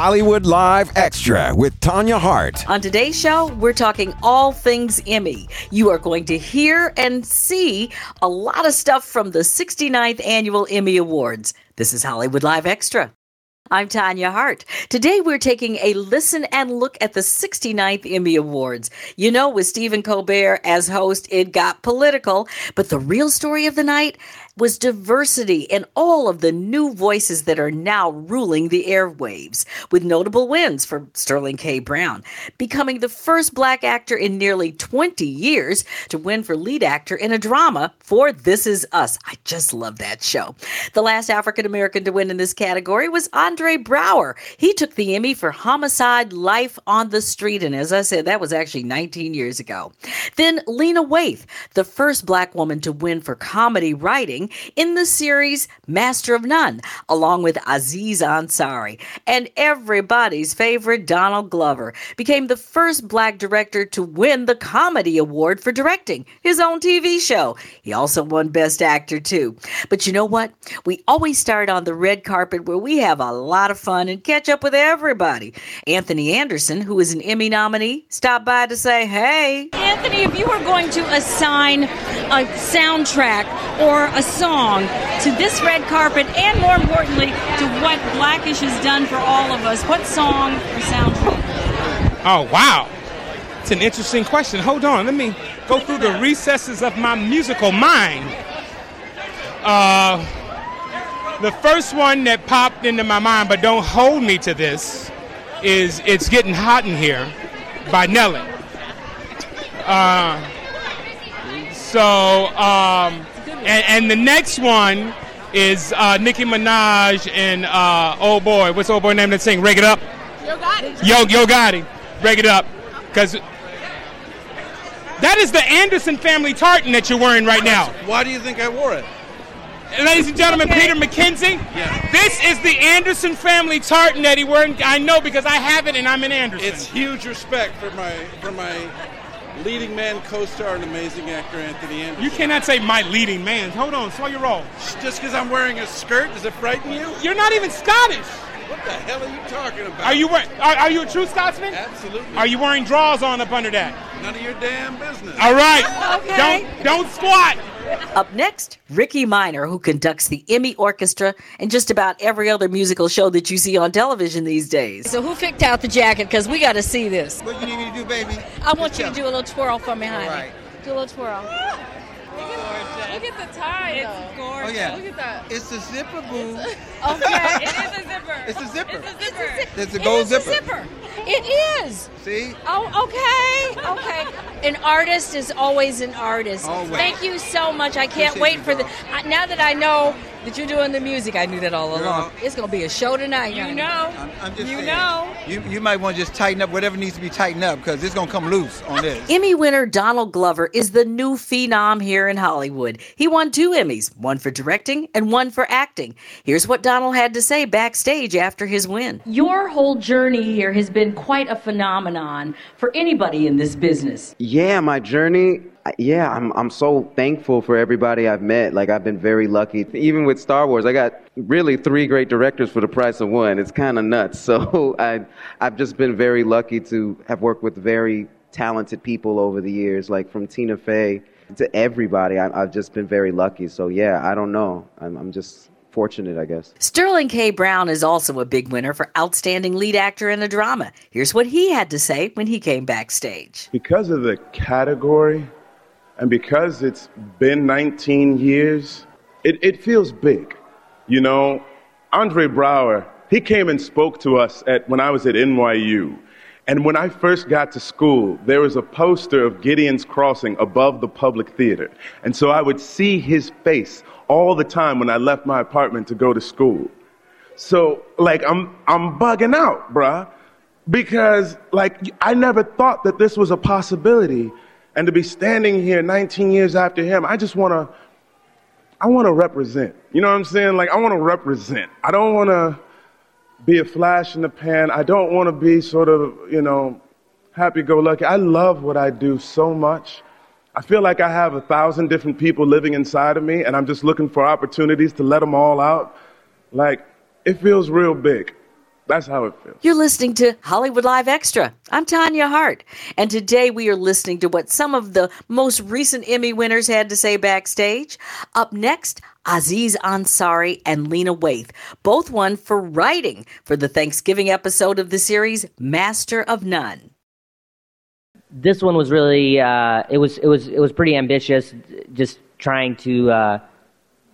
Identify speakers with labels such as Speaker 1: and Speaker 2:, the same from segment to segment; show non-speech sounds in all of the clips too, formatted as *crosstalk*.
Speaker 1: Hollywood Live Extra with Tanya Hart.
Speaker 2: On today's show, we're talking all things Emmy. You are going to hear and see a lot of stuff from the 69th Annual Emmy Awards. This is Hollywood Live Extra. I'm Tanya Hart. Today we're taking a listen and look at the 69th Emmy Awards. You know, with Stephen Colbert as host, it got political, but the real story of the night was diversity and all of the new voices that are now ruling the airwaves, with notable wins for Sterling K. Brown, becoming the first black actor in nearly 20 years to win for lead actor in a drama for This Is Us. I just love that show. The last African American to win in this category was Andre Braugher. He took the Emmy for Homicide Life on the Street, and as I said, that was actually 19 years ago. Then Lena Waithe, the first black woman to win for comedy writing in the series Master of None, along with Aziz Ansari. And everybody's favorite Donald Glover became the first black director to win the Comedy Award for directing his own TV show. He also won Best Actor, too. But you know what? We always start on the red carpet where we have a lot of fun and catch up with everybody. Anthony Anderson, who is an Emmy nominee, stopped by to say, hey.
Speaker 3: Anthony, if you were going to assign a soundtrack or a song to this red carpet and more importantly to what Blackish has done for all of us, what song or soundtrack?
Speaker 4: Oh, wow. It's an interesting question. Hold on, let me go through the recesses of my musical mind. Uh, the first one that popped into my mind, but don't hold me to this, is It's Getting Hot in Here by Nelly. Uh, so, um, and, and, the next one is uh, Nicki Minaj and uh, Oh Boy. What's Oh Boy name that sing? Break It Up?
Speaker 3: Yo Gotti.
Speaker 4: Yo, Yo Gotti. Break It Up. Because that is the Anderson family tartan that you're wearing right now.
Speaker 5: Why do you think I wore it?
Speaker 4: Ladies and gentlemen, okay. Peter Mackenzie.
Speaker 5: Yeah.
Speaker 4: This is the Anderson family tartan that he wearing. I know because I have it and I'm in Anderson.
Speaker 5: It's huge respect for my for my leading man co-star and amazing actor Anthony Anderson.
Speaker 4: You cannot say my leading man. Hold on, slow your roll.
Speaker 5: Just because I'm wearing a skirt, does it frighten you?
Speaker 4: You're not even Scottish.
Speaker 5: What the hell are you talking about?
Speaker 4: Are you are, are you a true Scotsman?
Speaker 5: Absolutely.
Speaker 4: Are you wearing drawers on up under that?
Speaker 5: None of your damn business.
Speaker 4: All right.
Speaker 3: Oh, okay.
Speaker 4: Don't don't squat.
Speaker 2: Up next, Ricky Minor, who conducts the Emmy Orchestra and just about every other musical show that you see on television these days.
Speaker 3: So, who picked out the jacket? Because we got to see this.
Speaker 6: What you need me to do, baby?
Speaker 3: I want you to do a little twirl for me, honey.
Speaker 6: All right.
Speaker 3: Do a little twirl.
Speaker 7: Look at the tie. It's gorgeous.
Speaker 6: Oh yeah.
Speaker 7: Look at that.
Speaker 6: It's a zipper, boo.
Speaker 3: Okay. *laughs*
Speaker 7: It is a zipper.
Speaker 6: It's a zipper.
Speaker 7: It's a zipper.
Speaker 6: It's a gold
Speaker 3: it is
Speaker 6: zipper.
Speaker 3: A zipper. It is.
Speaker 6: See?
Speaker 3: Oh, okay. Okay. An artist is always an artist.
Speaker 6: Always.
Speaker 3: Thank you so much. I can't
Speaker 6: Appreciate
Speaker 3: wait
Speaker 6: you,
Speaker 3: for the. Now that I know that you're doing the music, I knew that all
Speaker 6: Girl.
Speaker 3: along. It's going to be a show tonight.
Speaker 7: You
Speaker 3: honey.
Speaker 7: know.
Speaker 6: I'm, I'm just
Speaker 7: You
Speaker 6: saying.
Speaker 7: know.
Speaker 6: You, you might want to just tighten up whatever needs to be tightened up because it's going to come loose on this.
Speaker 2: Emmy winner Donald Glover is the new phenom here in Hollywood. He won two Emmys, one for directing and one for acting. Here's what Donald had to say backstage after his win.
Speaker 8: Your whole journey here has been quite a phenomenon for anybody in this business.
Speaker 9: Yeah, my journey. Yeah, I'm I'm so thankful for everybody I've met. Like I've been very lucky. Even with Star Wars, I got really three great directors for the price of one. It's kind of nuts. *laughs* So I I've just been very lucky to have worked with very talented people over the years, like from Tina Fey to everybody. I, I've just been very lucky. So yeah, I don't know. I'm I'm just fortunate, I guess.
Speaker 2: Sterling K. Brown is also a big winner for Outstanding Lead Actor in a Drama. Here's what he had to say when he came backstage.
Speaker 10: Because of the category and because it's been 19 years, it, it feels big. You know, Andre Braugher, he came and spoke to us at, when I was at NYU. And when I first got to school, there was a poster of Gideon's Crossing above the public theater. And so I would see his face all the time when I left my apartment to go to school. So, like, I'm, I'm bugging out, bruh. Because, like, I never thought that this was a possibility. And to be standing here 19 years after him, I just want to, I want to represent. You know what I'm saying? Like, I want to represent. I don't want to be a flash in the pan. I don't want to be sort of, you know, happy go lucky. I love what I do so much. I feel like I have a thousand different people living inside of me, and I'm just looking for opportunities to let them all out. Like, it feels real big. That's how it feels.
Speaker 2: You're listening to Hollywood Live Extra. I'm Tanya Hart, and today we are listening to what some of the most recent Emmy winners had to say backstage. Up next, Aziz Ansari and Lena Waithe both won for writing for the Thanksgiving episode of the series Master of None.
Speaker 11: This one was really uh, it was it was it was pretty ambitious, just trying to uh,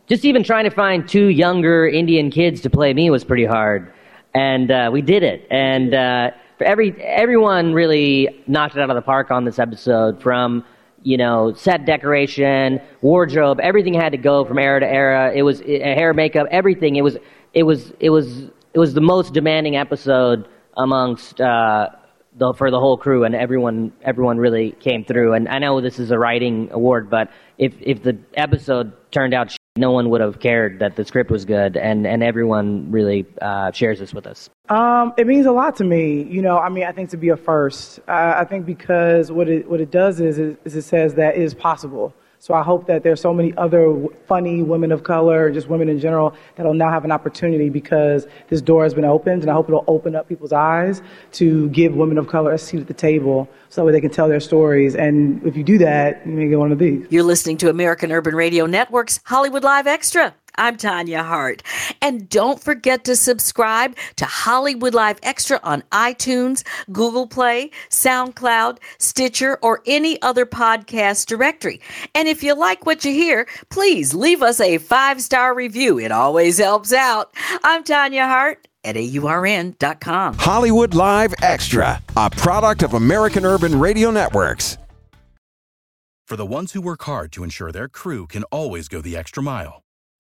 Speaker 11: just even trying to find two younger Indian kids to play me was pretty hard and uh, we did it. And uh, for every everyone really knocked it out of the park on this episode. From you know set decoration, wardrobe, everything had to go from era to era. It was it, hair, makeup, everything. It was it was it was it was the most demanding episode amongst. Uh, the, for the whole crew and everyone everyone really came through and I know this is a writing award but if if the episode turned out no one would have cared that the script was good, and, and everyone really uh, shares this with us.
Speaker 12: Um, it means a lot to me. You know, I mean, I think to be a first. I think because what it what it does is, is it says that it is possible. So I hope that there's so many other funny women of color, just women in general, that'll now have an opportunity because this door has been opened, and I hope it'll open up people's eyes to give women of color a seat at the table so that way they can tell their stories. And if you do that, you may get one of these.
Speaker 2: You're listening to American Urban Radio Network's Hollywood Live Extra. I'm Tanya Hart. And don't forget to subscribe to Hollywood Live Extra on iTunes, Google Play, SoundCloud, Stitcher, or any other podcast directory. And if you like what you hear, please leave us a five star review. It always helps out. I'm Tanya Hart at AURN.com.
Speaker 1: Hollywood Live Extra, a product of American Urban Radio Networks.
Speaker 13: For the ones who work hard to ensure their crew can always go the extra mile